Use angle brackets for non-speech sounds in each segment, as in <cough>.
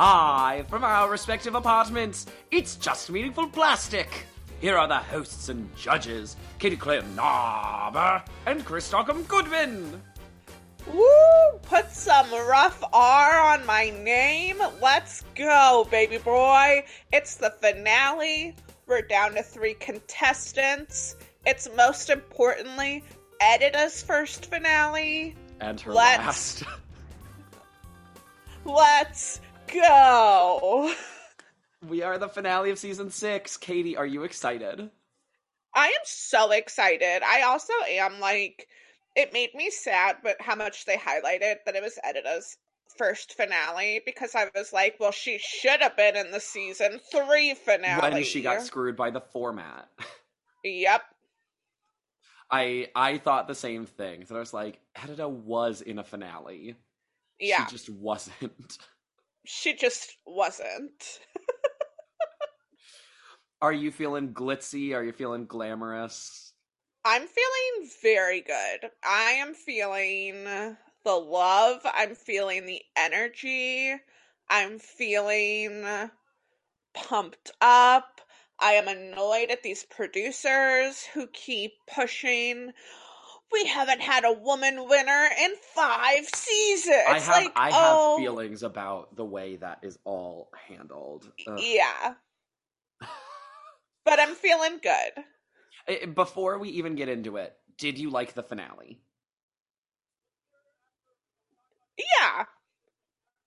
live from our respective apartments. It's just meaningful plastic. Here are the hosts and judges, Katie Clare Narber and Chris Stockham Goodman. Woo! Put some rough R on my name. Let's go, baby boy. It's the finale. We're down to three contestants. It's most importantly Edyta's first finale. And her Let's- last. <laughs> Let's go. we are the finale of season six. Katie, are you excited? I am so excited. I also am like, it made me sad, but how much they highlighted that it was Edyta's first finale because I was like, well, she should have been in the season three finale. When she got screwed by the format. Yep. I I thought the same thing. That I was like, Edyta was in a finale. Yeah. She just wasn't. <laughs> She just wasn't. <laughs> Are you feeling glitzy? Are you feeling glamorous? I'm feeling very good. I am feeling the love. I'm feeling the energy. I'm feeling pumped up. I am annoyed at these producers who keep pushing. We haven't had a woman winner in five seasons. I have like, I have oh, feelings about the way that is all handled. Ugh. Yeah. <laughs> But I'm feeling good. Eh, Before we even get into it, did you like the finale? Yeah.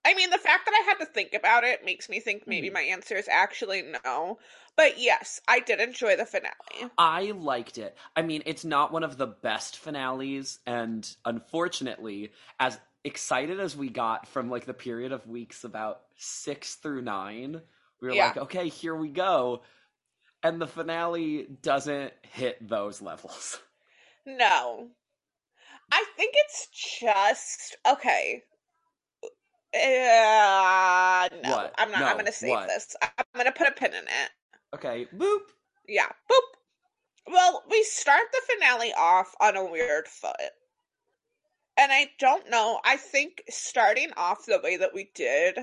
I mean, the fact that I had to think about it makes me think maybe Hmm. my answer is actually no. But yes, I did enjoy the finale. I liked it. I mean, it's not one of the best finales, and unfortunately, as excited as we got from like the period of weeks about six through nine, we were Yeah. like, okay, here we go. And the finale doesn't hit those levels. No. I think it's just okay. Uh, no, What? I'm not. No, I'm gonna save what? this. I'm gonna put a pin in it. Okay, boop. Yeah, boop. Well, we start the finale off on a weird foot. And I don't know. I think starting off the way that we did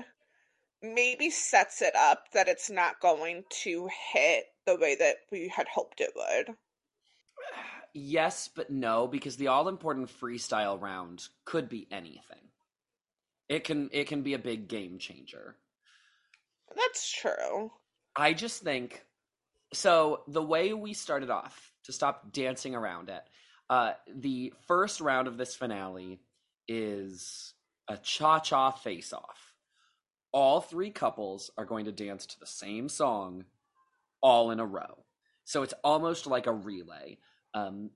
maybe sets it up that it's not going to hit the way that we had hoped it would. <sighs> Yes, but no, because the all important freestyle round could be anything. It can it can be a big game changer. That's true. I just think so. The way we started off to stop dancing around it, uh, the first round of this finale is a cha cha face off. All three couples are going to dance to the same song, all in a row. So it's almost like a relay. Um,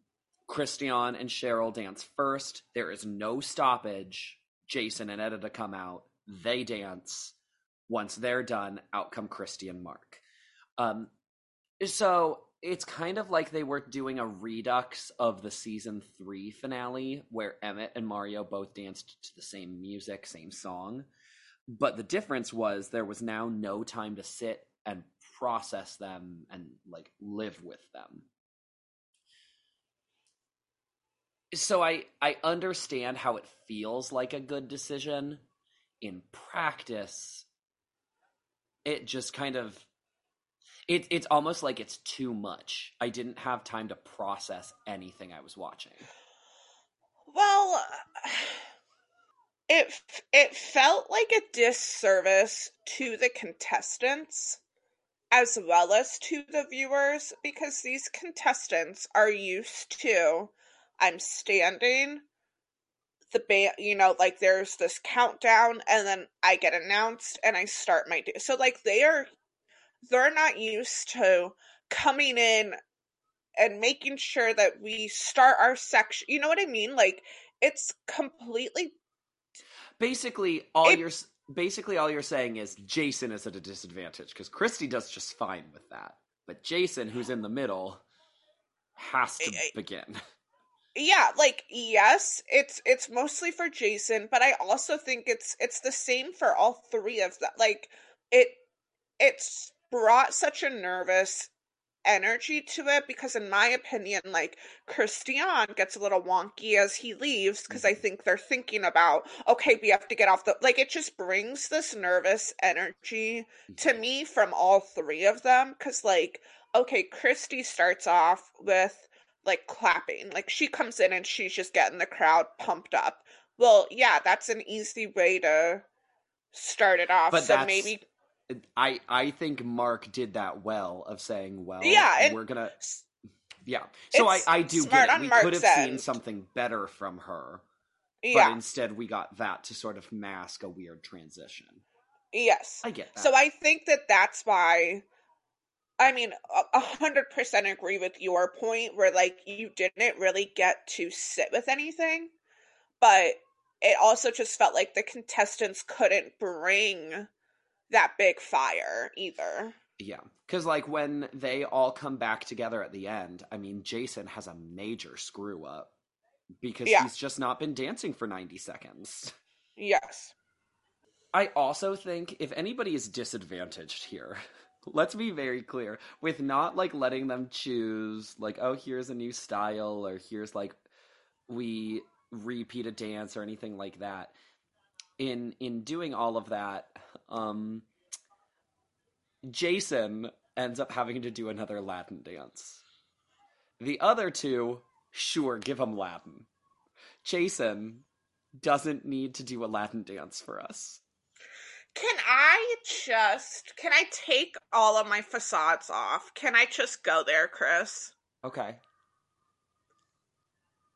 Christian and Cheryl dance first. There is no stoppage. Jason and Edyta come out. They dance. Once they're done, out come Kristi and Mark. Um, so it's kind of like they were doing a redux of the season three finale, where Emmitt and Mario both danced to the same music, same song. But the difference was there was now no time to sit and process them and like live with them. So I I understand how it feels like a good decision. In practice, it just kind of it it's almost like it's too much. I didn't have time to process anything I was watching. Well, it it felt like a disservice to the contestants as well as to the viewers because these contestants are used to I'm standing the band you know like there's this countdown and then I get announced and I start my day. So like they are they're not used to coming in and making sure that we start our section. You know what I mean? Like it's completely Basically, all It- you're basically all you're saying is Jason is at a disadvantage because Kristi does just fine with that, but Jason, who's in the middle, has to I- I- begin. <laughs> yeah, like yes, it's it's mostly for Jason, but I also think it's it's the same for all three of them. Like it it's brought such a nervous energy to it because in my opinion like christian gets a little wonky as he leaves because i Mhm. think they're thinking about okay we have to get off the like it just brings this nervous energy to me from all three of them because like okay kristi starts off with like clapping like she comes in and she's just getting the crowd pumped up well yeah that's an easy way to start it off But so maybe I I think Mark did that well of saying, well, Yeah, we're gonna yeah. So I I do get it. We Mark's could have seen something better from her, yeah but instead we got that to sort of mask a weird transition. yes I get that. So I think that that's why. I mean, a- hundred percent agree with your point where like you didn't really get to sit with anything, but it also just felt like the contestants couldn't bring that big fire either. Yeah, because like when they all come back together at the end, I mean, Jason has a major screw up because Yeah. he's just not been dancing for ninety seconds. Yes. I also think if anybody is disadvantaged here, <laughs> let's be very clear with not like letting them choose like oh here's a new style or here's like we repeat a dance or anything like that. In in doing all of that, um Jason ends up having to do another Latin dance. The other two, sure, give them Latin. Jason doesn't need to do a Latin dance for us. Can I just can I take all of my facades off? Can I just go there, Chris? Okay.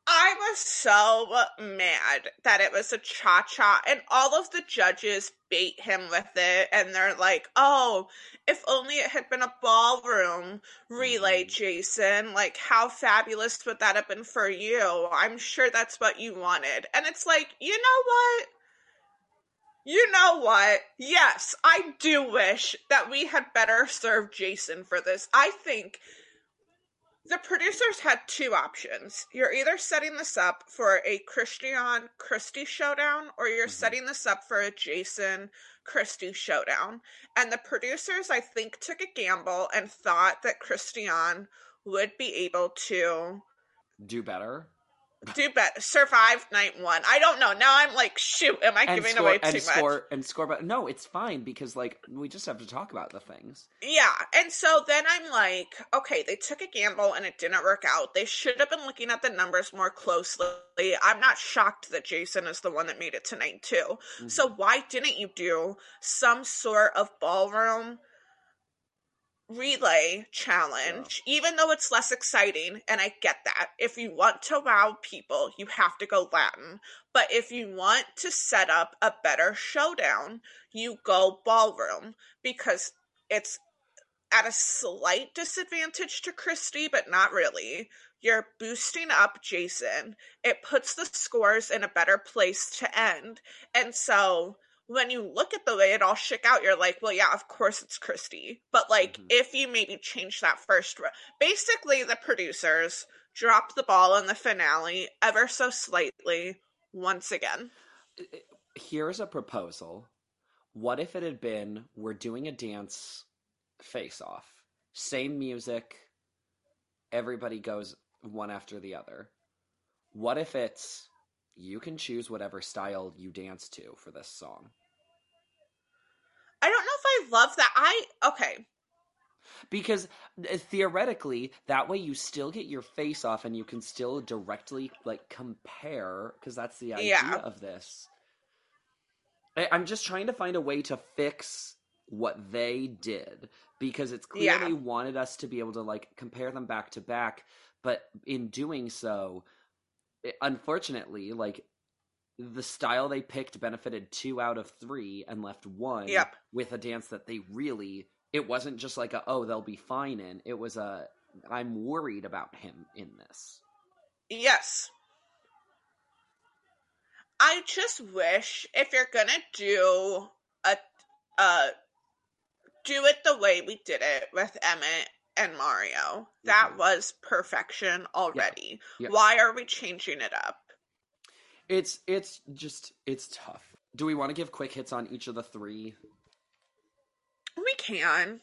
I was so mad that it was a cha cha, and all of the judges bait him with it, and they're like, oh, if only it had been a ballroom relay, Mhm. Jason. Like, how fabulous would that have been for you? I'm sure that's what you wanted. And it's like, you know what? You know what? Yes, I do wish that we had better served Jason for this. I think the producers had two options. You're either setting this up for a Christian Kristi showdown or you're Mhm. setting this up for a Jason Kristi showdown. And the producers, I think, took a gamble and thought that Christian would be able to Do better. Do better, survive night one. I don't know. Now I'm like, shoot, am I And giving score away and too much? score and score but no, it's fine because like we just have to talk about the things. Yeah, and so then I'm like, okay, they took a gamble and it didn't work out. They should have been looking at the numbers more closely. I'm not shocked that Jason is the one that made it tonight too. Mhm. So why didn't you do some sort of ballroom relay challenge, even though it's less exciting? And I get that. If you want to wow people, you have to go Latin. But if you want to set up a better showdown, you go ballroom because it's at a slight disadvantage to Kristi, but not really. You're boosting up Jason. It puts the scores in a better place to end. And so when you look at the way it all shook out, you're like, well, yeah, of course it's Kristi. But like, Mhm. if you maybe change that first, ro- basically the producers dropped the ball in the finale ever so slightly once again. Here's a proposal. What if it had been we're doing a dance face off. Same music. Everybody goes one after the other. What if it's you can choose whatever style you dance to for this song? I don't know if I love that. I okay. Because uh, theoretically, that way you still get your face off and you can still directly like compare because that's the idea Yeah. of this. I, I'm just trying to find a way to fix what they did because it's clearly Yeah. wanted us to be able to like compare them back to back, but in doing so, it, unfortunately, like the style they picked benefited two out of three and left one Yep. with a dance that they really it wasn't just like a oh they'll be fine in it was a i'm worried about him in this Yes. I just wish if you're gonna do a uh do it the way we did it with Emmitt and Mario. That Mhm. was perfection already. Yeah. Why are we changing it up? It's it's just it's tough do we want to give quick hits on each of the three We can.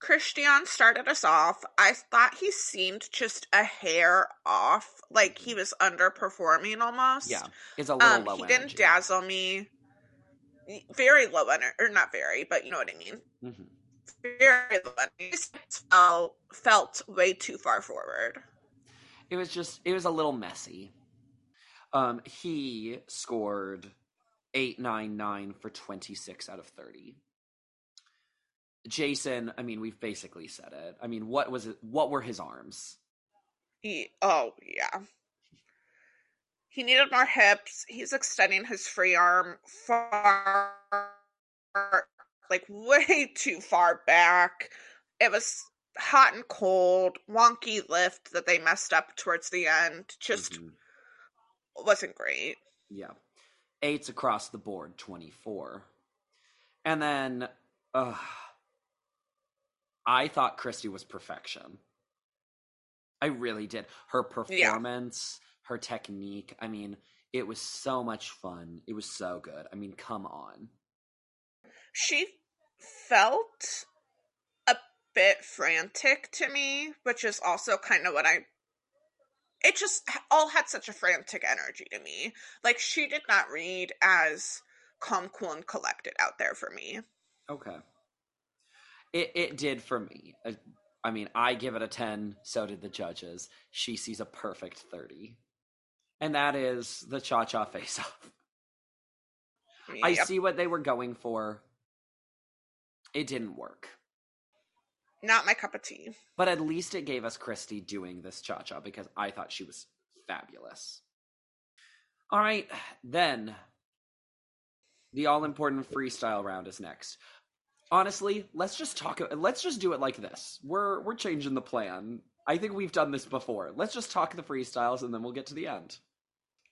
Christian started us off. I thought he seemed just a hair off, like he was underperforming almost. Yeah, it's a little Um, low he energy. didn't dazzle me. Very low energy, or not very, but you know what I mean. Mhm. Very low energy. Felt, felt way too far forward. It was just it was a little messy. Um, he scored eight nine nine for twenty six out of thirty. Jason, I mean, we've basically said it. I mean, what was it? What were his arms? He, oh yeah. He needed more hips. He's extending his free arm far, like way too far back. It was hot and cold, wonky lift that they messed up towards the end. Just Mhm. wasn't great. Yeah. Eights across the board, 24. And then, uh, I thought Kristi was perfection. I really did. Her performance, her technique, I mean, it was so much fun. It was so good. I mean, come on. She felt bit frantic to me, which is also kind of what I. It just all had such a frantic energy to me. Like she did not read as calm, cool, and collected out there for me. Okay. It it did for me. I, I mean, I give it a 10, so did the judges. She sees a perfect 30. And that is the cha cha face off. I see what they were going for. It didn't work. Not my cup of tea. But at least it gave us Kristi doing this cha cha because I thought she was fabulous. All right, then the all important freestyle round is next. Honestly, let's just talk let's just do it like this. We're we're changing the plan. I think we've done this before. Let's just talk the freestyles and then we'll get to the end.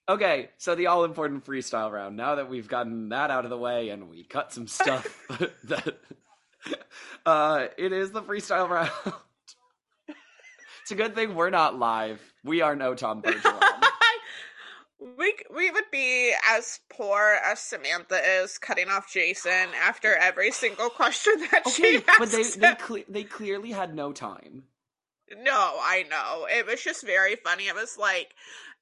Okay, so the all important freestyle round. Now that we've gotten that out of the way and we cut some stuff <laughs> that <laughs> uh it is the freestyle round. <laughs> it's a good thing we're not live. We are no Tom Bergeron. <laughs> we we would be as poor as Samantha is cutting off Jason after every single question that she Okay, asks. but they they cle- they clearly had no time. No, I know. It was just very funny. It was like,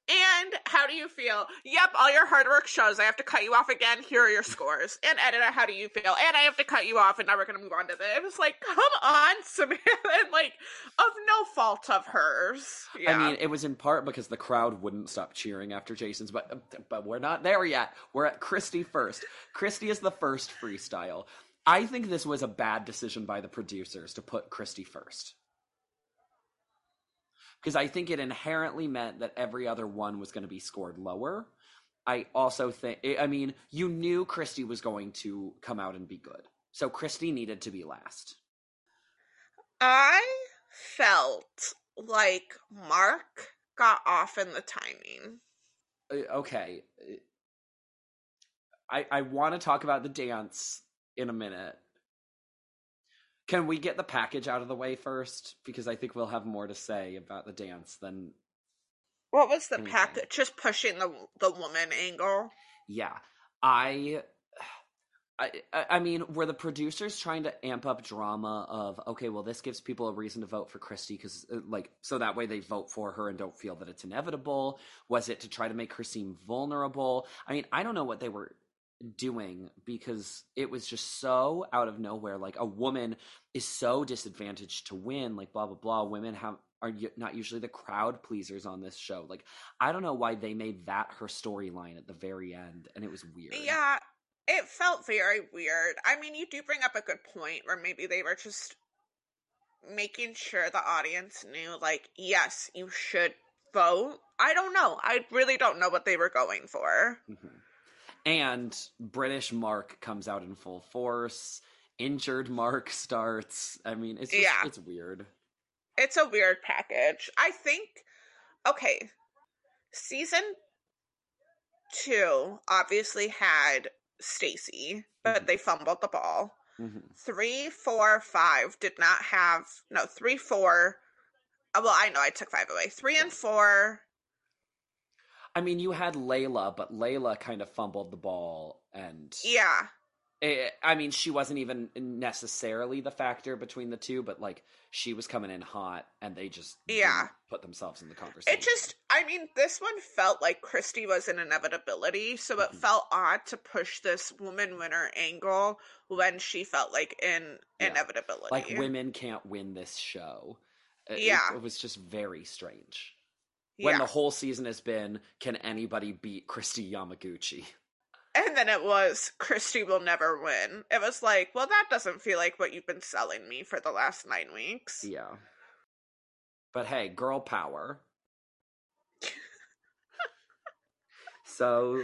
and how do you feel? Yep, all your hard work shows. I have to cut you off again. Here are your scores. And Edyta, how do you feel? And I have to cut you off, and now we're gonna move on to the. It was like, come on, <laughs> Samantha, and like of no fault of hers. Yeah. I mean, it was in part because the crowd wouldn't stop cheering after Jason's, but but we're not there yet. We're at Kristi first. Kristi is the first freestyle. I think this was a bad decision by the producers to put Kristi first. Because I think it inherently meant that every other one was going to be scored lower. I also think, I mean, you knew Kristi was going to come out and be good. So Kristi needed to be last. I felt like Mark got off in the timing. Uh, okay i i want to talk about the dance in a minute can we get the package out of the way first because i think we'll have more to say about the dance than What was the Anything. package? Just pushing the the woman angle. yeah i I, I I mean, were the producers trying to amp up drama of okay, well, this gives people a reason to vote for Kristi because, uh, like, so that way they vote for her and don't feel that it's inevitable? Was it to try to make her seem vulnerable? I mean, I don't know what they were doing because it was just so out of nowhere. Like, a woman is so disadvantaged to win. Like, blah blah blah. Women have are not usually the crowd pleasers on this show. Like, I don't know why they made that her storyline at the very end, and it was weird. Yeah, it felt very weird. I mean, you do bring up a good point where maybe they were just making sure the audience knew, like, yes, you should vote. I don't know. I really don't know what they were going for. Mhm. And British Mark comes out in full force. Injured Mark <laughs> starts. I mean, it's just, Yeah. it's weird. It's a weird package. I think, okay, season two obviously had Stacy, but Mhm. they fumbled the ball. hmm three, four, five did not have no three, four. uh, Well, I know I took five away. Three and four. I mean, you had Laila, but Laila kind of fumbled the ball, and Yeah, Eh, I mean, she wasn't even necessarily the factor between the two, but like she was coming in hot, and they just Yeah. put themselves in the conversation. It just, I mean, this one felt like Kristi was an inevitability, so it Mhm. felt odd to push this woman winner angle when she felt like in Yeah. inevitability. like women can't win this show. It- it- Yeah. it, was just very strange. When yeah. the whole season has been, can anybody beat Kristi Yamaguchi? And then it was Kristi will never win. It was like, well, that doesn't feel like what you've been selling me for the last nine weeks. Yeah. But hey, girl power. <laughs> so,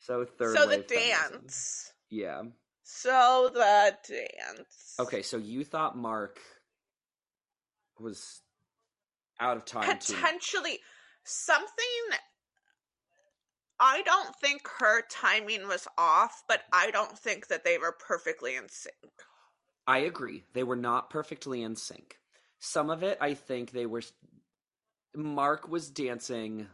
so third. so the feminism. dance. Yeah. So the dance. Okay, so you thought Mark was out of time too. Potentially something. I don't think her timing was off, but I don't think that they were perfectly in sync. I agree. They were not perfectly in sync. Some of it, I think they were. Mark was dancing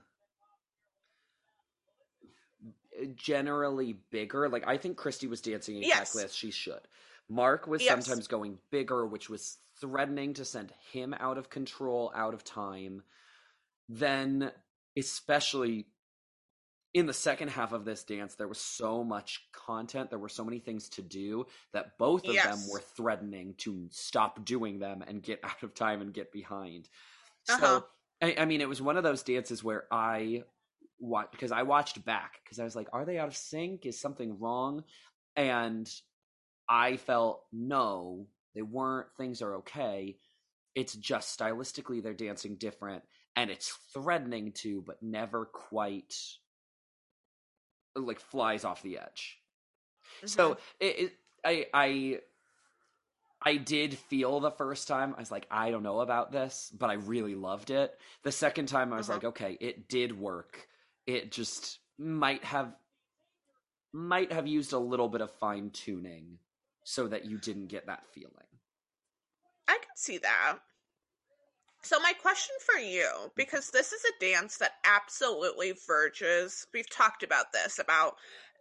generally bigger. Like, I think Kristi was dancing exactly Yes. as she should. Mark was Yes. sometimes going bigger, which was threatening to send him out of control, out of time. Then, especially in the second half of this dance, there was so much content, there were so many things to do that both of them were threatening to stop doing them and get <laughs> out of time and get behind. Uh-huh. So, I, I mean, it was one of those dances where I watched because I watched back because I was like, are they out of sync? Is something wrong? And I felt no, they weren't. Things are okay. It's just stylistically they're dancing different, and it's threatening to, but never quite like flies off the edge. So Mhm. it, it, I I I did feel the first time I was like I don't know about this, but I really loved it. The second time I was Uh-huh. like okay, it did work. It just might have might have used a little bit of fine tuning so that you didn't get that feeling. I can see that. So my question for you, because this is a dance that absolutely verges. We've talked about this about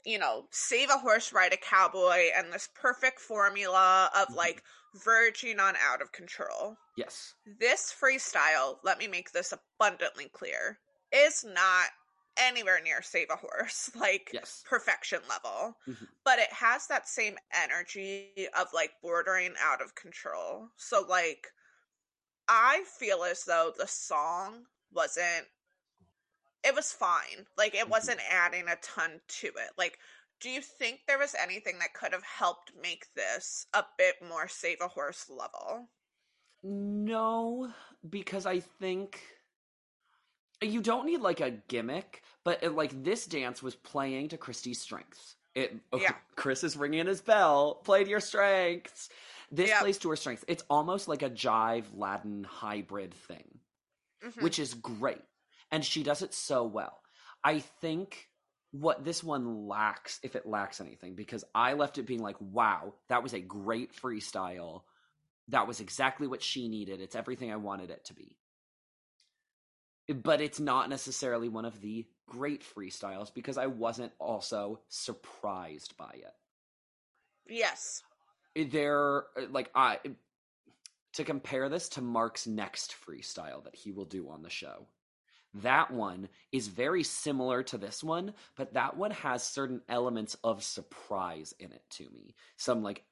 you know save a horse, ride a cowboy, and this perfect formula of Mhm. like verging on out of control. Yes. This freestyle, let me make this abundantly clear, is not anywhere near save a horse <laughs> like Yes. perfection level Mhm. but it has that same energy of like bordering out of control so like i feel as though the song wasn't it was fine like it Mhm. wasn't adding a ton to it like do you think there was anything that could have helped make this a bit more save a horse level No, because I think you don't need like a gimmick, but it, like this dance was playing to Kristi's strengths. It <laughs> Yeah. Chris is ringing his bell. Play to your strengths. This Yep. plays to her strengths. It's almost like a jive Latin hybrid thing, Mhm. which is great, and she does it so well. I think what this one lacks, if it lacks anything, because I left it being like, "Wow, that was a great freestyle." that was exactly what she needed. It's everything I wanted it to be. But it's not necessarily one of the great freestyles because I wasn't also surprised by it. yes eh, There, eh, like, I to compare this to Mark's next freestyle that he will do on the show. That one is very similar to this one, but that one has certain elements of surprise in it to me. Some like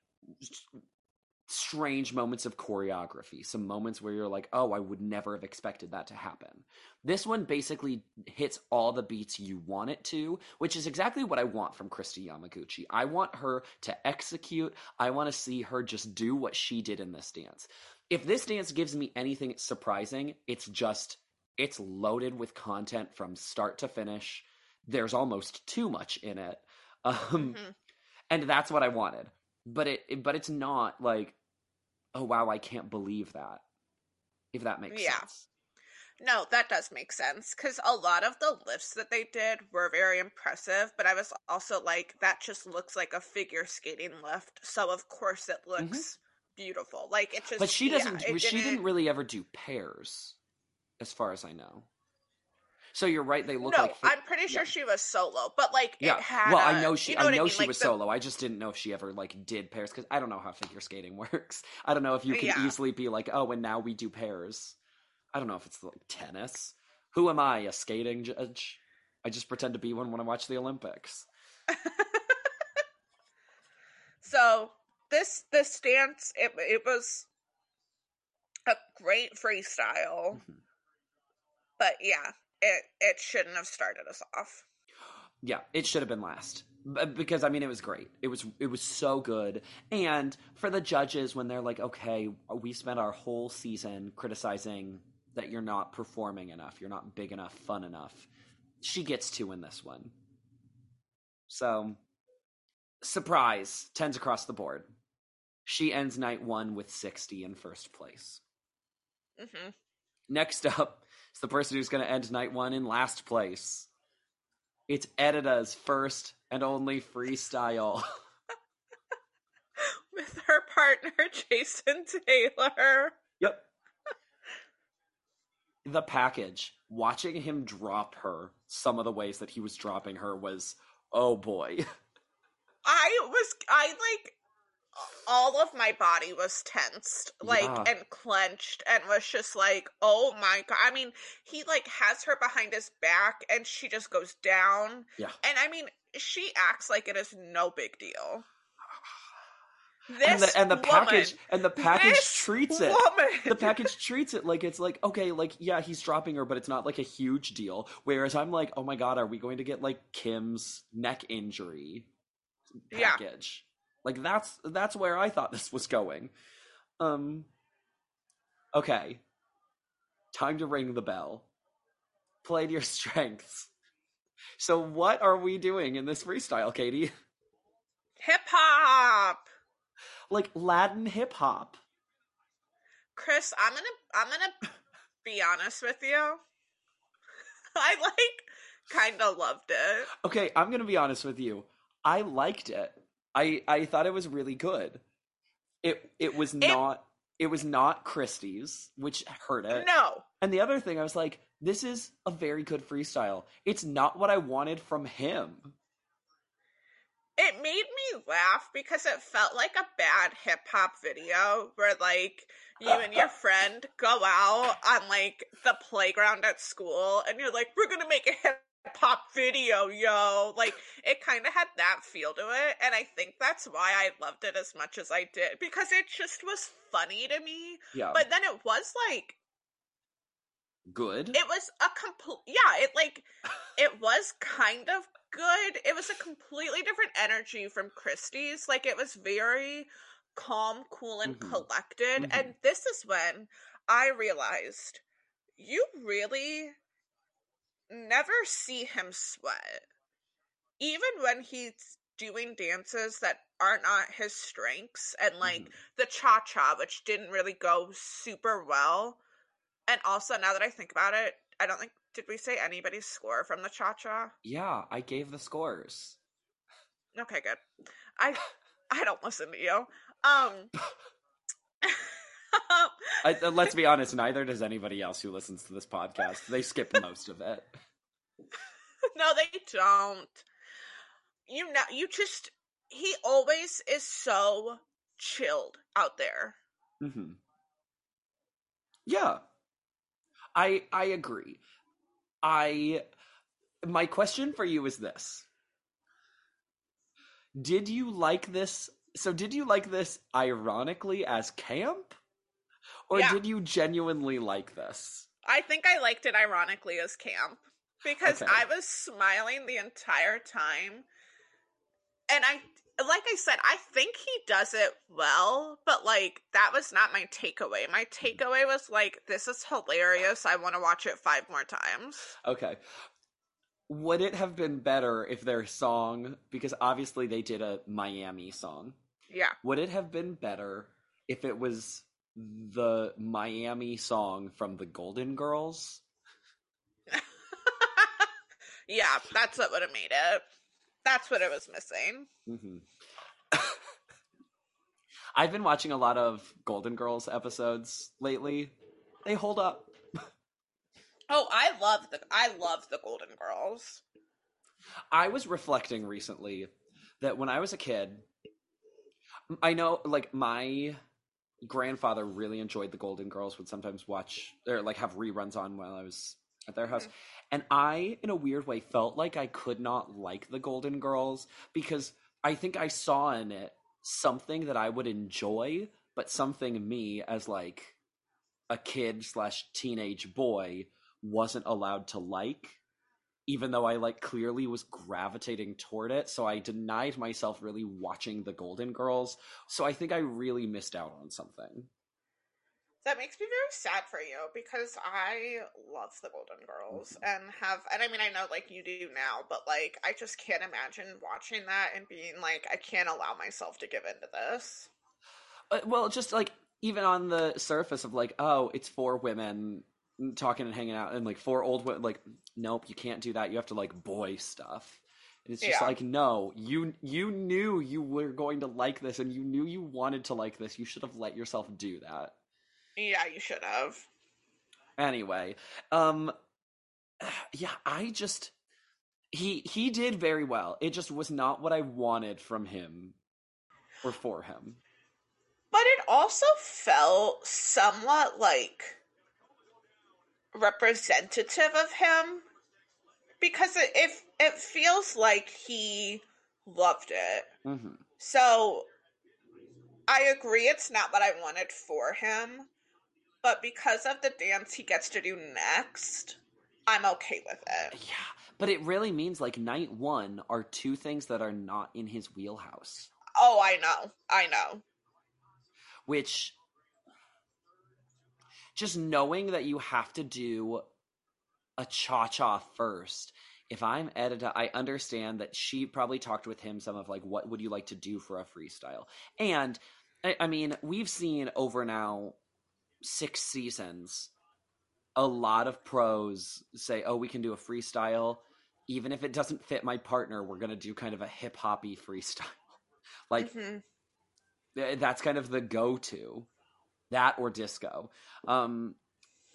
strange moments of choreography, some moments where you're like, oh, I would never have expected that to happen. This one basically hits all the beats you want it to, which is exactly what I want from Kristi Yamaguchi. I want her to execute, I want to see her just do what she did in this dance. If this dance gives me anything surprising, it's just, it's loaded with content from start to finish. There's almost too much in it. Um, Mhm. and that's what I wanted. But it, but it's not like, oh wow, I can't believe that. If that makes sense. Yeah. sense. No, that does make sense because a lot of the lifts that they did were very impressive, but I was also like, that just looks like a figure skating lift, so of course it looks beautiful. Like it just, Mm-hmm. But she doesn't. it she didn't really ever do pairs, as far as I know. So you're right. They look no, like. I'm pretty sure yeah. she was solo, but like Yeah. it had. well, I know she. You know I know I mean? she like was the- solo. I just didn't know if she ever like did pairs because I don't know how figure skating <laughs> works. I don't know if you can Yeah. easily be like, oh, and now we do pairs. I don't know if it's like tennis. Who am I, a skating judge? I just pretend to be one when I watch the Olympics. <laughs> So this this dance it it was a great freestyle, Mhm. but yeah, it it shouldn't have started us off. Yeah, it should have been last because I mean it was great. It was it was so good. And for the judges when they're like, "Okay, we spent our whole season criticizing that you're not performing enough, you're not big enough, fun enough." She gets to in this one. So, surprise, tens across the board. She ends night 1 with 60 in first place. hmm Next up is the person who's going to end night 1 in last place. It's Edyta's first and only freestyle. <laughs> With her partner Jason Taylor. Yep. the package. Watching him drop her, some of the ways that he was dropping her was, oh boy. <laughs> I was I like all of my body was tensed like Yeah. and clenched and was just like oh my god i mean he like has her behind his back and she just goes down Yeah. and i mean she acts like it is no big deal <sighs> this and the, and the package and the package treats it. woman, The package <laughs> treats it like it's like okay, like yeah, he's dropping her, but it's not like a huge deal. Whereas I'm like, oh my god, are we going to get like Kim's neck injury Yeah. package? Like that's that's where I thought <laughs> this was going. Um. Okay. Time to ring the bell. Play to your <laughs> strengths. So what are we doing in this freestyle, Katie? hip hop Like Latin hip hop. chris i'm gonna i'm gonna <laughs> be honest with you i like kind of loved it Okay, I'm gonna be honest with you. I liked it. I I thought it was really good. It it was not it was not Kristi's, which hurt it. no And the other thing, I was like, this is a very good freestyle. It's not what I wanted from him. it made me laugh because it felt like a bad hip hop video where like you and your <laughs> friend go out on like the playground at school and you're like we're gonna make a hip hop video yo like it kind of had that feel to it and i think that's why i loved it as much as i did because it just was funny to me Yeah, but then it was like good. it was a complete yeah it like it was kind of good it was a completely different energy from kristi's like it was very calm cool and Mhm. collected Mhm. and this is when i realized you really never see him sweat even when he's doing dances that are not his strengths and like Mhm. the cha cha, which didn't really go super well. And also, now that I think about it, I don't think did we say anybody's score from the cha cha? yeah, I gave the scores. Okay, good. I I don't listen to you. Um. <laughs> I, let's be honest, neither does anybody else who listens to this podcast. They skip most of it. <laughs> no, they don't. You know, you just he always is so chilled out there. hmm Yeah, I I agree. I my question for you is this: Did you like this? So, did you like this ironically as camp, or Yeah. did you genuinely like this? I think I liked it ironically as camp because Okay. I was smiling the entire time. And I like I said, I think he does it well, but like that was not my takeaway. My takeaway was like this is hilarious. I want to watch it five more times. Okay. Would it have been better if their song, because obviously they did a Miami song, Yeah. would it have been better if it was the Miami song from the Golden Girls? <laughs> yeah, that's what would have made it. That's what it was missing. hmm <laughs> I've been watching a lot of Golden Girls episodes lately. They hold up. <laughs> Oh, I love the I love the Golden Girls. I was reflecting recently that when I was a kid, I know like my grandfather really enjoyed the Golden Girls. Would sometimes watch or like have reruns on while I was at their house, mm-hmm. and I, in a weird way, felt like I could not like the Golden Girls because I think I saw in it something that I would enjoy, but something me as like a kid slash teenage boy wasn't allowed to like even though I like clearly was gravitating toward it. So I denied myself really watching the Golden Girls. So I think I really missed out on something. That makes me very sad for you because I love the Golden Girls and have, and I mean, I know like you do now, but like I just can't imagine watching that and being like, I can't allow myself to give into this. Uh, well, just like even on the surface of like, oh, it's four women talking and hanging out, and like four old women, like, nope, you can't do that. You have to like boy stuff. And it's just Yeah. like, no, you you knew you were going to like this, and you knew you wanted to like this. You should have let yourself do that. Yeah, you should have. anyway um <sighs> yeah i just he he did very well it just was not what i wanted from him or for him But it also felt somewhat like representative of him because it it, it feels like he loved it. hmm So I agree it's not what I wanted for him, but because of the dance he gets to do next, I'm okay with it. yeah but it really means like night one are two things that are not in his wheelhouse Oh, I know. I know. which just knowing that you have to do a cha-cha first. If i'm edyta i understand that she probably talked with him some of like what would you like to do for a freestyle? And i, I mean we've seen over now six seasons a lot of pros say oh we can do a freestyle. Even if it doesn't fit my partner we're going to do kind of a hip-hoppy <laughs> freestyle. Like Mhm. Th- that's kind of the go-to that or disco um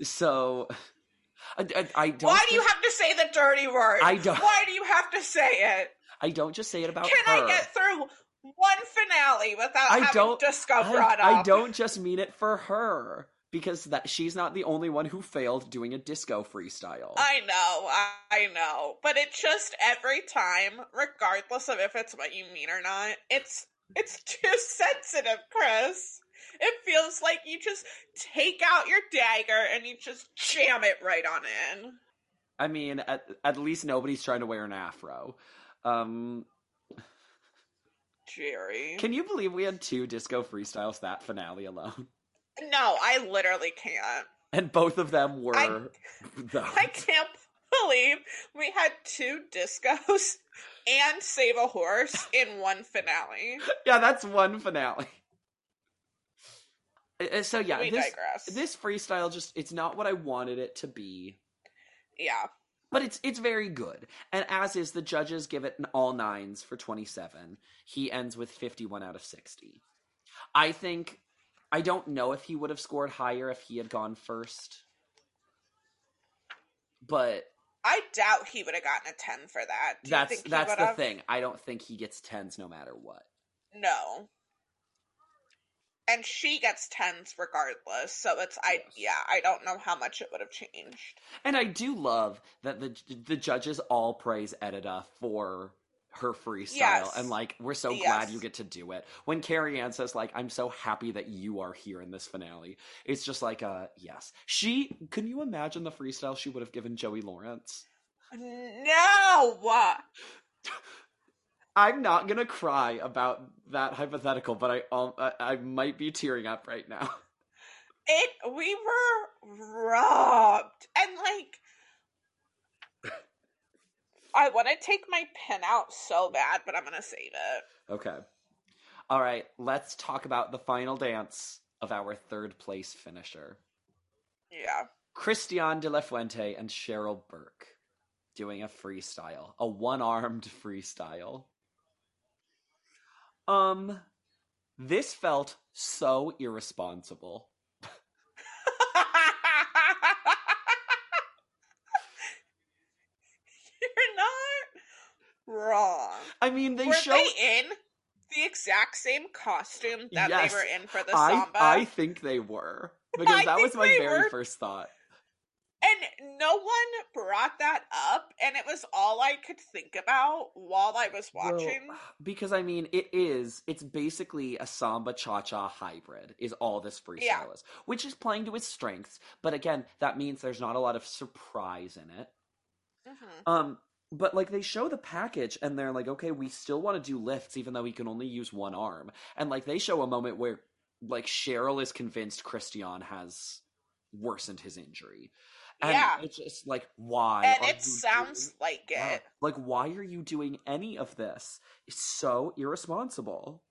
so <laughs> i, I, I don't Why do you have to say the dirty word? I don't- Why do you have to say it? i don't just say it about Can her I get through one finale without I having don't- disco I, brought I don't just mean it for her because that she's not the only one who failed doing a disco freestyle I know, I, I know, but it just every time, regardless of if it's what you mean or not, it's it's too sensitive, Chris. It feels like you just take out your dagger and you just jam it right on in. I mean at, at least nobody's trying to wear an afro um Jerry. can you believe we had two disco freestyles that finale alone no, I literally can't. and both of them were I-. <laughs> I can't believe we had two discos <laughs> and save a horse in one finale. <laughs> yeah, that's one finale. Uh, So yeah, we this digress. this freestyle just it's not what I wanted it to be, yeah. but it's it's very good. And as is the judges give it an all nines for 27. He ends with 51 out of 60. I think I don't know if he would have scored higher if he had gone first. But I doubt he would have gotten a 10 for that. Do that's that's the have? thing. I don't think he gets 10s no matter what. No. And she gets 10s regardless. So it's I Yes. yeah, I don't know how much it would have changed. And I do love that the the judges all praise Edyta for her freestyle Yes. and like we're so glad you get to do it. When Carrie Ann says like I'm so happy that you are here in this finale, it's just like uh yes. She can you imagine the freestyle she would have given Joey Lawrence? No. I'm not gonna cry about that hypothetical, but I um, I, I might be tearing up right now. <laughs> It we were robbed. And like I want to take my pen out so bad, but I'm to save it. Okay. All right, let's talk about the final dance of our third place finisher. Yeah. Christian de la Fuente and Cheryl Burke doing a freestyle, a one-armed freestyle. Um, this felt so irresponsible. You're not wrong. I mean, they were show they in the exact same costume that yes, they were in for the samba. I think they were because <laughs> that was my very were. first thought. And no one brought that up, and it was all I could think about while I was Well, watching. because I mean, it is. It's basically a samba cha cha hybrid. Is all this freestyle Yeah. is, which is playing to its strengths. But again, that means there's not a lot of surprise in it. Mhm. Um, but like they show the package and they're like, okay, we still want to do lifts even though he can only use one arm. And like they show a moment where like Cheryl is convinced Christian has worsened his injury. And Yeah. it's just like why? And it sounds doing- like Yeah. it. Like why are you doing any of this? It's so irresponsible.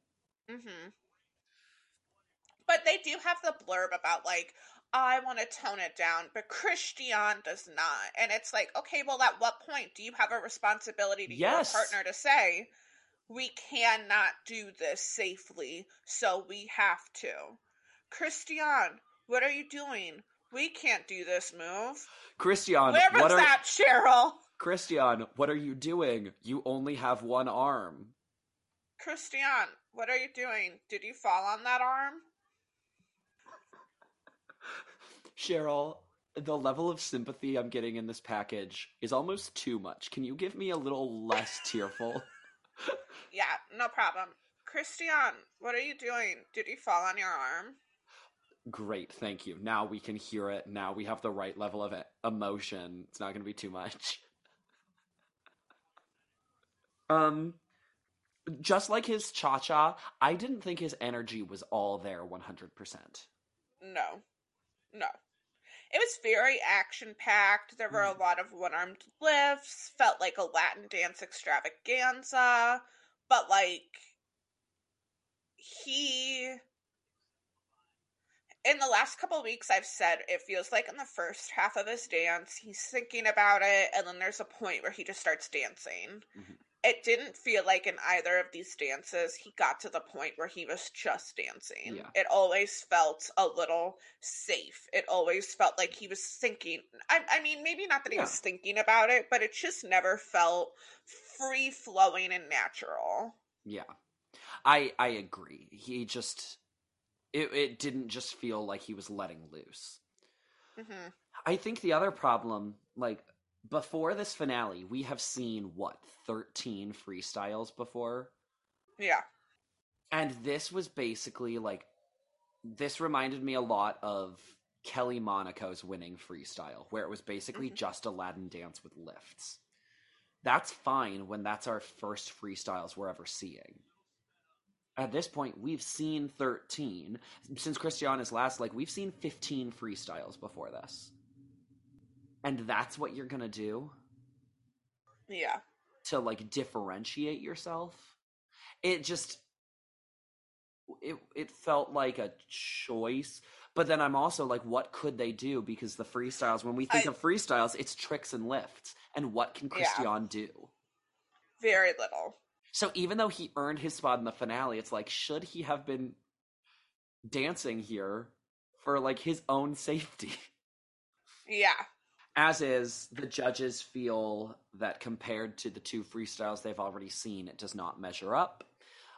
hmm But they do have the blurb about like I want to tone it down, but Christian does not. And it's like, okay, well, at what point do you have a responsibility to Yes. your partner to say we cannot do this safely, so we have to? Christian, what are you doing? We can't do this move. Christian, Where was are that, Cheryl? Christian, what are you doing? You only have one arm. Christian, what are you doing? Did you fall on that arm? Cheryl, the level of sympathy I'm getting in this package is almost too much. Can you give me a little less tearful? <laughs> Yeah, no problem. Christian, what are you doing? Did you fall on your arm? Great, thank you. Now we can hear it. Now we have the right level of emotion. It's not going to be too much. <laughs> Um, just like his cha cha, I didn't think his energy was all there 100%. No. No. It was very action packed. There were a lot of one armed lifts, felt like a Latin dance extravaganza, but like he in the last couple weeks I've said it feels like in the first half of his dance he's thinking about it and then there's a point where he just starts dancing. Mhm. It didn't feel like in either of these dances he got to the point where he was just dancing. Yeah. It always felt a little safe. It always felt like he was thinking. I, I mean, maybe not that he was thinking about it, but it just never felt free flowing and natural. Yeah. I I agree. He just it it didn't just feel like he was letting loose. hmm I think the other problem, like before this finale, we have seen what, 13 freestyles before? Yeah. And this was basically like this reminded me a lot of Kelly Monaco's winning freestyle, where it was basically Mhm. just Aladdin dance with lifts. That's fine when that's our first freestyles we're ever seeing. At this point, we've seen 13. Since Christiana's last, like, we've seen 15 freestyles before this. And that's what you're gonna do? Yeah. to like differentiate yourself. It just it it felt like a choice, but then I'm also like what could they do because the freestyles when we think I- of freestyles it's tricks and lifts and what can Yeah. Christian do? Very little. So even though he earned his spot in the finale, it's like should he have been dancing here for like his own safety? Yeah. As is, the judges feel that compared to the two freestyles they've already seen, it does not measure up.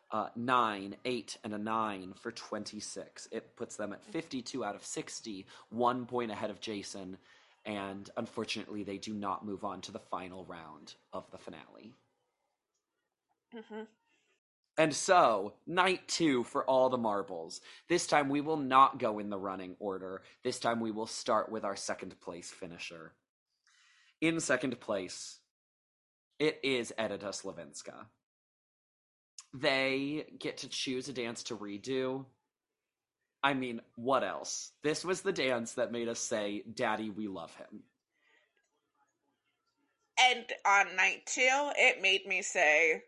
Uh, nine, eight, and a nine for 26. It puts them at 52 out of 60, one point ahead of Jason, and unfortunately, they do not move on to the final round of the finale. Hmm And so, night two for all the marbles. This time we will not go in the running order. This time we will start with our second place finisher. In second place, it is Edyta Sliwinska. They get to choose a dance to redo. I mean, what else? This was the dance that made us say, Daddy, we love him. And on night two, it made me say,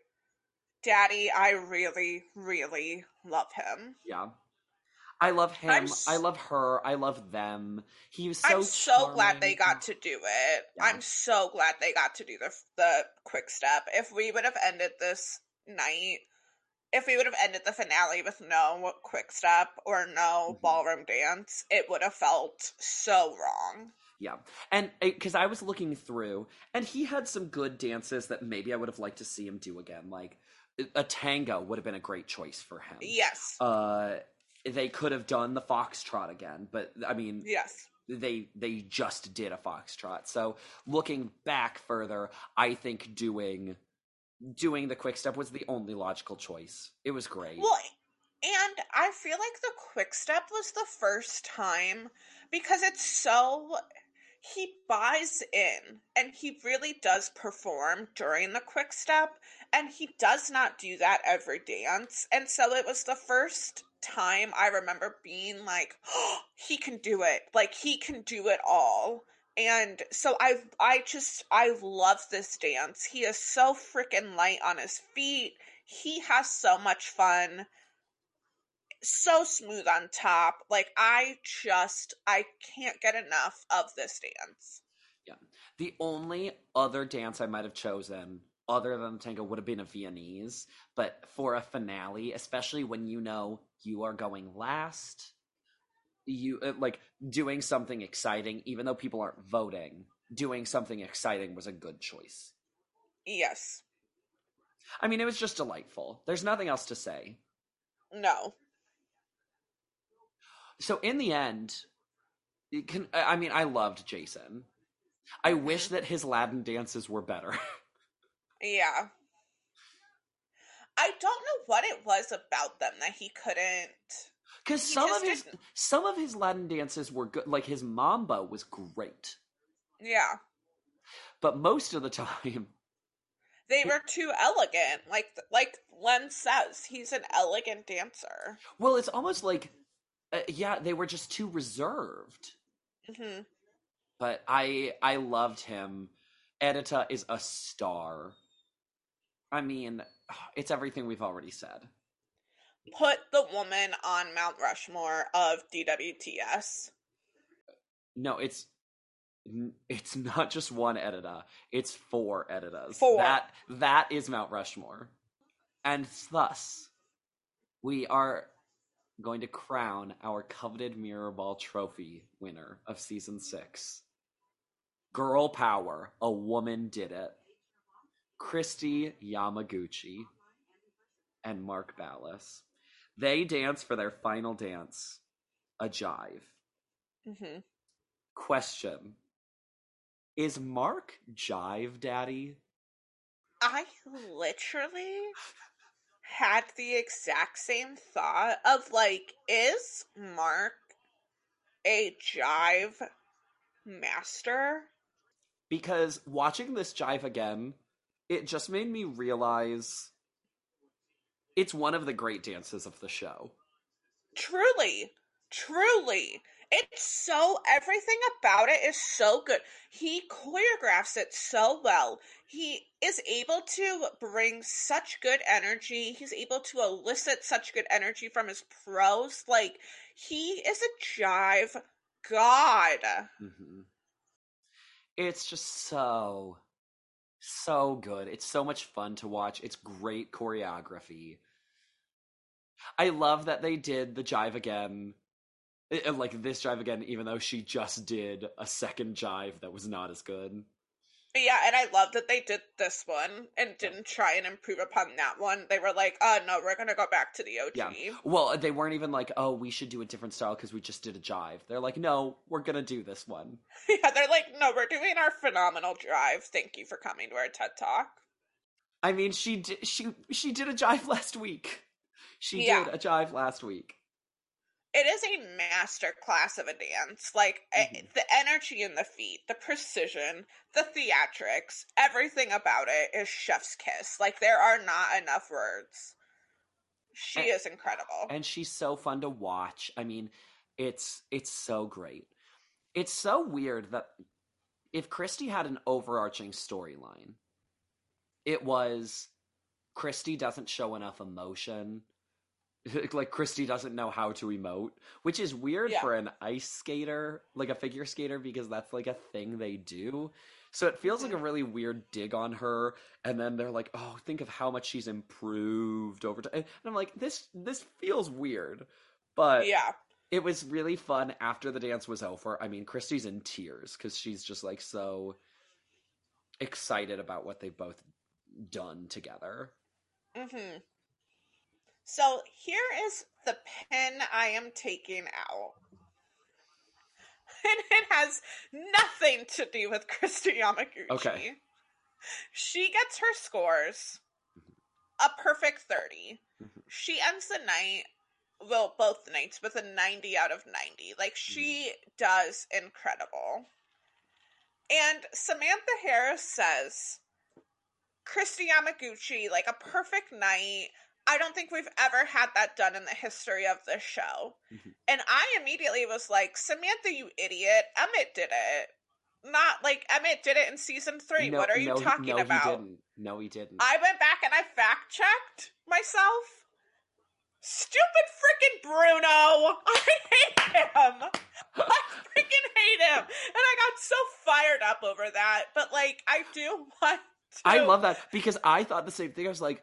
Daddy, I really, really love him. Yeah. I love him. I love her. I love them. He was so I'm so glad they got to do it. Yeah. I'm so glad they got to do the the quick step. If we would have ended this night, if we would have ended the finale with no quick step or no Mhm. ballroom dance, it would have felt so wrong. Yeah. And because I was looking through, and he had some good dances that maybe I would have liked to see him do again. Like a tango would have been a great choice for him. Yes. Uh, they could have done the foxtrot again, but I mean, yes. They they just did a foxtrot. So looking back further, I think doing doing the quick step was the only logical choice. It was great. Well, and I feel like the quick step was the first time because it's so he buys in and he really does perform during the quick step and he does not do that every dance and so it was the first time i remember being like oh, <gasps> he can do it like he can do it all and so i i just i love this dance he is so freaking light on his feet he has so much fun so smooth on top. Like I just I can't get enough of this dance. Yeah. The only other dance I might have chosen other than the tango would have been a Viennese, but for a finale, especially when you know you are going last, you uh, like doing something exciting even though people aren't voting, doing something exciting was a good choice. Yes. I mean, it was just delightful. There's nothing else to say. No so in the end, can, I mean, I loved Jason. I wish mm-hmm. that his Latin dances were better. <laughs> yeah. I don't know what it was about them that he couldn't. Because some of his didn't. some of his Latin dances were good. Like his mambo was great. Yeah. But most of the <laughs> time, they were too elegant. Like like Len says, he's an elegant dancer. Well, it's almost like uh, yeah, they were just too reserved. Mm-hmm. But I I loved him. Edyta is a star. I mean, <sighs> it's everything we've already said. Put the woman on Mount Rushmore of DWTS. No, it's it's not just one Edyta. It's four Edytas. Four. That that is Mount Rushmore. And thus we are going to crown our coveted Mirror Ball trophy winner of season six. Girl power, a woman did it. Kristi Yamaguchi and Mark Ballas. They dance for their final dance, a jive. Mm-hmm. Question Is Mark Jive Daddy? I literally had the exact same thought of like, is Mark a jive master? Because watching this jive again, it just made me realize it's one of the great dances of the show. Truly, truly. It's so everything about it is so good. He choreographs it so well. He is able to bring such good energy. He's able to elicit such good energy from his pros. Like he is a jive god. Mm-hmm. It's just so so good. It's so much fun to watch. It's great choreography. I love that they did the jive again it, like this jive again, even though she just did a second jive that was not as good. Yeah, and I love that they did this one and didn't try and improve upon that one. They were like, "Oh no, we're gonna go back to the OG." Yeah. Well, they weren't even like, "Oh, we should do a different style because we just did a jive." They're like, "No, we're gonna do this one." <laughs> yeah, they're like, "No, we're doing our phenomenal drive. Thank you for coming to our TED Talk." I mean, she did. She she did a jive last week. She yeah. did a jive last week it is a master class of a dance. Like eh, mm-hmm. the energy in the feet, the precision, the theatrics, everything about it is chef's kiss. Like there are not enough words. She and, is incredible. And she's so fun to watch. I mean, it's it's so great. It's so weird that if Kristi had an overarching storyline, it was Kristi doesn't show enough emotion <laughs> like Kristi doesn't know how to emote, which is weird yeah. for an ice skater, like a figure skater, because that's like a thing they do. So it feels mm-hmm. like a really weird dig on her. And then they're like, "Oh, think of how much she's improved over time." And I'm like, "This this feels weird," but yeah, it was really fun after the dance was over. I mean, Kristi's in tears because she's just like so excited about what they've both done together. Mm-hmm. So here is the pen I am taking out. And it has nothing to do with <laughs> Kristi Yamaguchi. Okay. She gets her scores a perfect 30. Mhm. She ends the night, well, both nights, with a 90 out of 90. Like, she does incredible. And Samantha Harris says, Kristi Yamaguchi, like a perfect night. I don't think we've ever had that done in the history of the show. Mhm. And I immediately was like, Samantha, you idiot. Emmitt did it. Not like Emmitt did it in season three. No- what are you no, talking no, about? He didn't. No, he didn't. I went back and I fact checked myself. Stupid freaking Bruno! <laughs> I hate him! I freaking hate him! And I got so fired up over that. But, like, I do want to. I love that because I thought the same thing. I was like,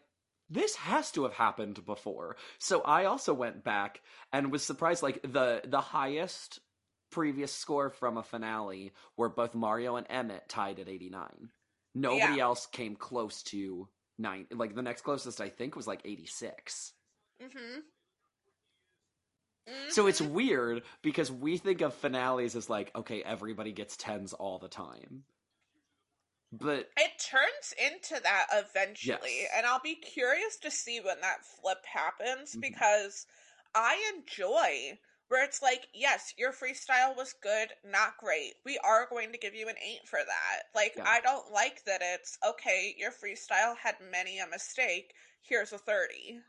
this has to have happened before. So I also went back and was surprised. Like the the highest previous score from a finale were both Mario and Emmitt tied at eighty nine. Nobody Yeah. else came close to nine. Like the next closest, I think, was like eighty six. Mm-hmm. So it's weird because we think of finales as like, okay, everybody gets tens all the time. But It turns into that eventually, Yes. and I'll be curious to see when that flip happens Mhm. because I enjoy where it's like, yes, your freestyle was good, not great. We are going to give you an eight for that. Like, Yeah. I don't like that it's okay, your freestyle had many a mistake, here's a 30.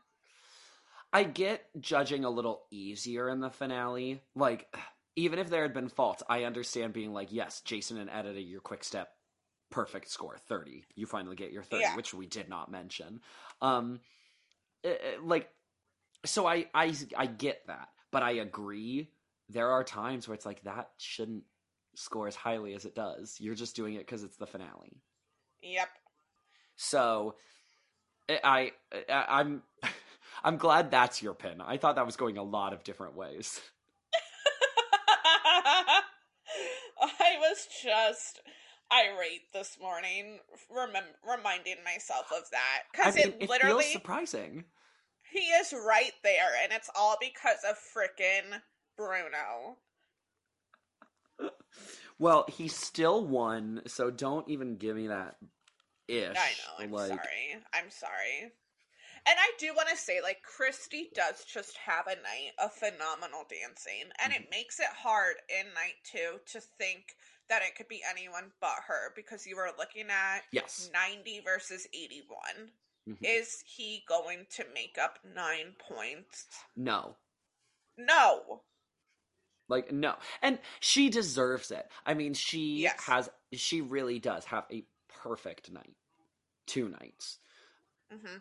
I get judging a little easier in the finale. Like, <sighs> even if there had been faults, I understand being like, yes, Jason and Edyta, your quick step, perfect score, 30. You finally get your 30, Yeah. which we did not mention. Um, eh, eh, like, so I, I, I get that, but I agree. There are times where it's like, that shouldn't score as highly as it does. You're just doing it because it's the finale. Yep. So I, I I'm <laughs> I'm glad that's your pin. I thought that was going a lot of different ways. <laughs> I was just irate this morning, remem- reminding myself of that. I Because mean, it it literally. feels surprising. He is right there, and it's all because of frickin' Bruno. <laughs> Well, he still won, so don't even give me that ish. I know, I'm like, sorry. I'm sorry. And I do want to say, like, Kristi does just have a night of phenomenal dancing, and Mm-hmm. it makes it hard in night two to think that it could be anyone but her because you were looking at Yes. 90 versus 81. Mhm. Is he going to make up nine points? No. No. Like no. And she deserves it. I mean, she Yes. has she really does have a perfect night. Two nights. hmm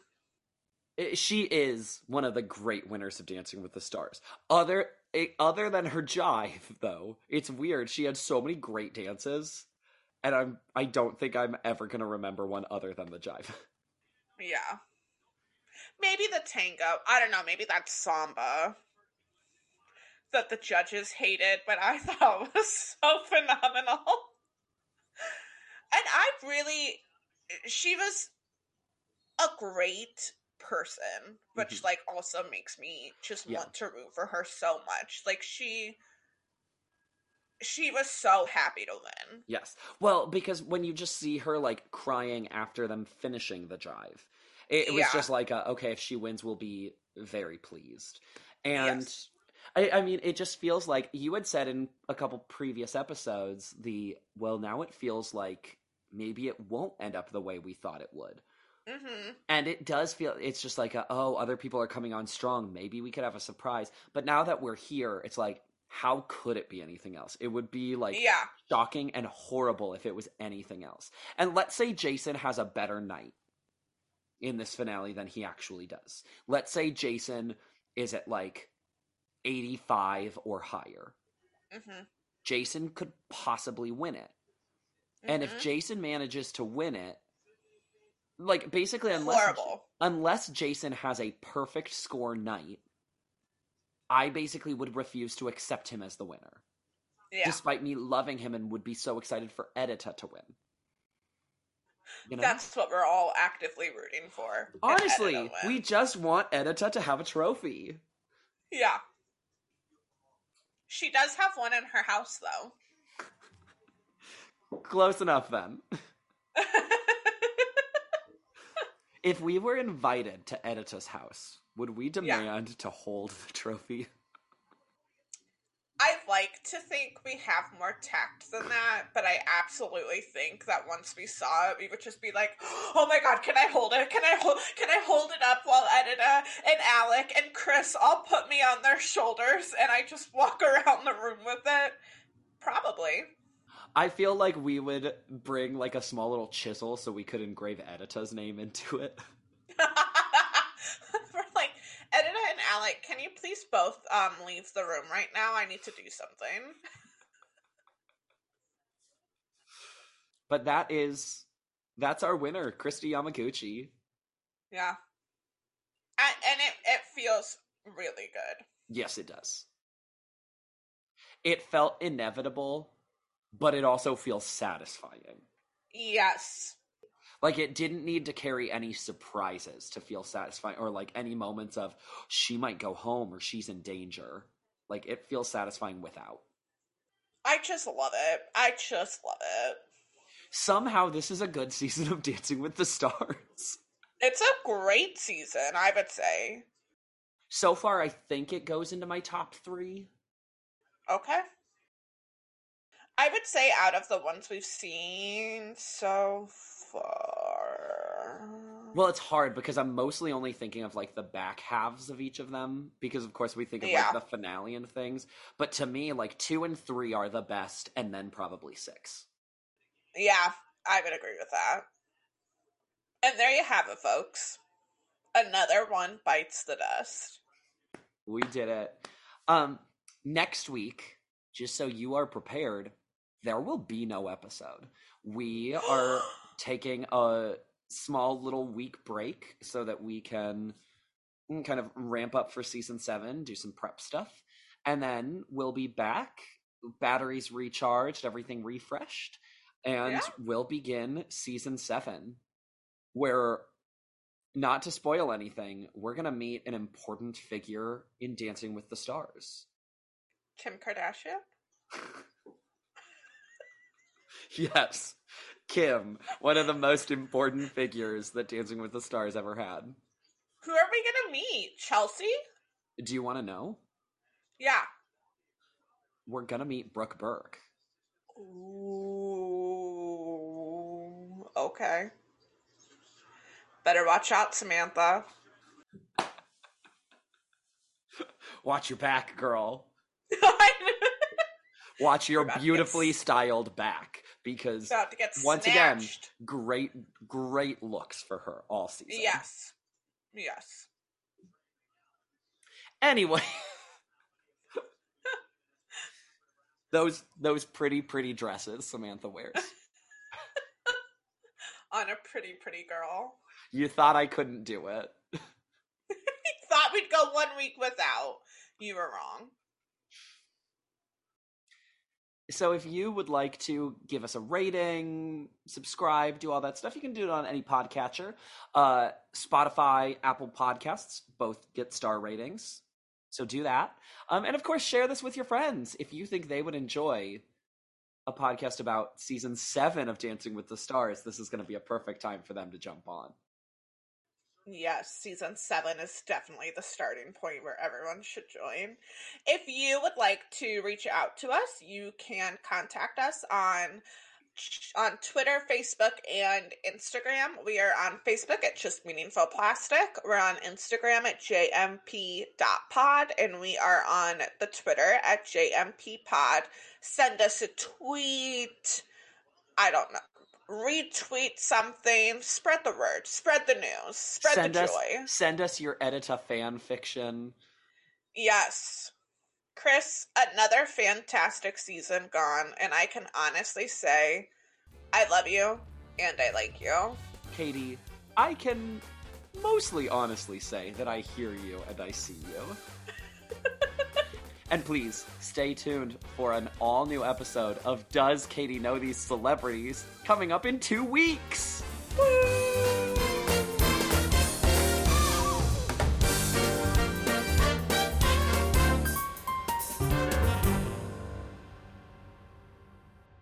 I- she is one of the great winners of Dancing with the Stars. Other eh, other than her jive, though, it's weird. She had so many great dances, and I'm I don't think I'm ever gonna remember one other than the jive. <laughs> Yeah. Maybe the tango. I don't know. Maybe that's samba that the judges hated, but I <laughs> thought was so phenomenal. And I really, she was a great person, which Mhm. like also makes me just Yeah. want to root for her so much. Like she, she was so happy to win. yes. Well, because when you just see her like crying after them finishing the jive, it, it was Yeah. just like, a, okay, if she wins, we'll be very pleased. And Yes. I, I mean, it just feels like you had said in a couple previous episodes the well, now it feels like maybe it won't end up the way we thought it would. Hmm And it does feel it's just like a, oh, other people are coming on strong. Maybe we could have a surprise. But now that we're here, it's like, how could it be anything else? It would be like Yeah. shocking and horrible if it was anything else. And let's say Jason has a better night in this finale than he actually does. Let's say Jason is at like 85 or higher. hmm Jason could possibly win it. And if Mhm. Jason manages to win it, like basically unless horrible. unless Jason has a perfect score night, I basically would refuse to accept him as the winner, Yeah. despite me loving him and would be so excited for Edyta to win. You know? That's what we're all actively rooting for. Honestly, we just want Edyta to have a trophy. Yeah. She does have one in her house, though. Close enough then. <laughs> If we were invited to Edyta's house, would we demand to hold the trophy? I like to think we have more tact than that, but I absolutely think that once we saw it, we would just be like, <gasps> "Oh my god, can I hold it? Can I hold? Can I hold it up while Edyta and Alec and Chris all put me on their shoulders and I just walk <laughs> around the room with it?" Probably. I feel like we would bring like a small little chisel so we could engrave Edyta's name into it. <laughs> We're like, Edyta and Alec, can you please both um leave the room right now? I need to do something. But that is that's our winner, Kristi Yamaguchi. Yeah. And, and it, it feels really good. Yes, it does. It felt inevitable, but it also feels satisfying. Yes. Like it didn't need to carry any surprises to feel satisfying or like any moments of she might go home or she's in danger. Like it feels satisfying without. I just love it. I just love it. Somehow this is a good <laughs> season of Dancing with the Stars. It's a great season, I would say. So far I think it goes into my top 3. Okay. I would say out of the ones we've seen so far. Well, it's hard because I'm mostly only thinking of like the back halves of each of them because of course we think of Yeah. like the finale and things. But to me like 2 and 3 are the best and then probably 6. Yeah, I would agree with that. And there you have it, folks. Another one bites the dust. We did it. Um next week, just so you are prepared, there will be no episode. We are <gasps> taking a small little week break so that we can kind of ramp up for season 7, do some prep stuff, and then we'll be back, batteries recharged, everything refreshed, and Yeah. we'll begin season 7 where not to spoil anything, we're going to meet an important figure in Dancing with the Stars. Kim Kardashian? <laughs> <laughs> Yes. Kim, one of the most important figures that Dancing with the Stars ever had. Who are we gonna meet? Chelsea? Do you want to know? Yeah. We're going to meet Brooke Burke. Ooh. Okay. Better watch out, Samantha. <laughs> Watch your back, girl. <laughs> Watch your to beautifully styled back because once again, great great looks for her all season. Yes. Yes. Anyway, <laughs> those those pretty pretty dresses Samantha wears. <laughs> On a pretty, pretty girl. You thought I couldn't do it. <laughs> Thought we'd go one week without. You were wrong. So if you would like to give us a rating, subscribe, do all that stuff, you can do it on any podcatcher. Uh, Spotify, Apple Podcasts both get star ratings. So do that. Um, and of course, share this with your friends if you think they would enjoy a podcast about season seven of Dancing with the Stars. This is going to be a perfect time for them to jump on. Yes, season seven is definitely the starting point where everyone should join. If you would like to reach out to us, you can contact us on on Twitter, Facebook, and Instagram. We are on Facebook at Just Meaningful Plastic. We're on Instagram at jmp.pod, and we are on the Twitter at jmpod. Send us a tweet. I don't know. Retweet something. Spread the word. Spread the news. Spread send the us joy. send us your Edyta fan fiction. Yes. Chris, another fantastic season gone, and I can honestly say I love you and I like you. Katie, I can mostly honestly say that I hear you and I see you. And please stay tuned for an all new episode of Does Katie Know These Celebrities coming up in two weeks. Woo!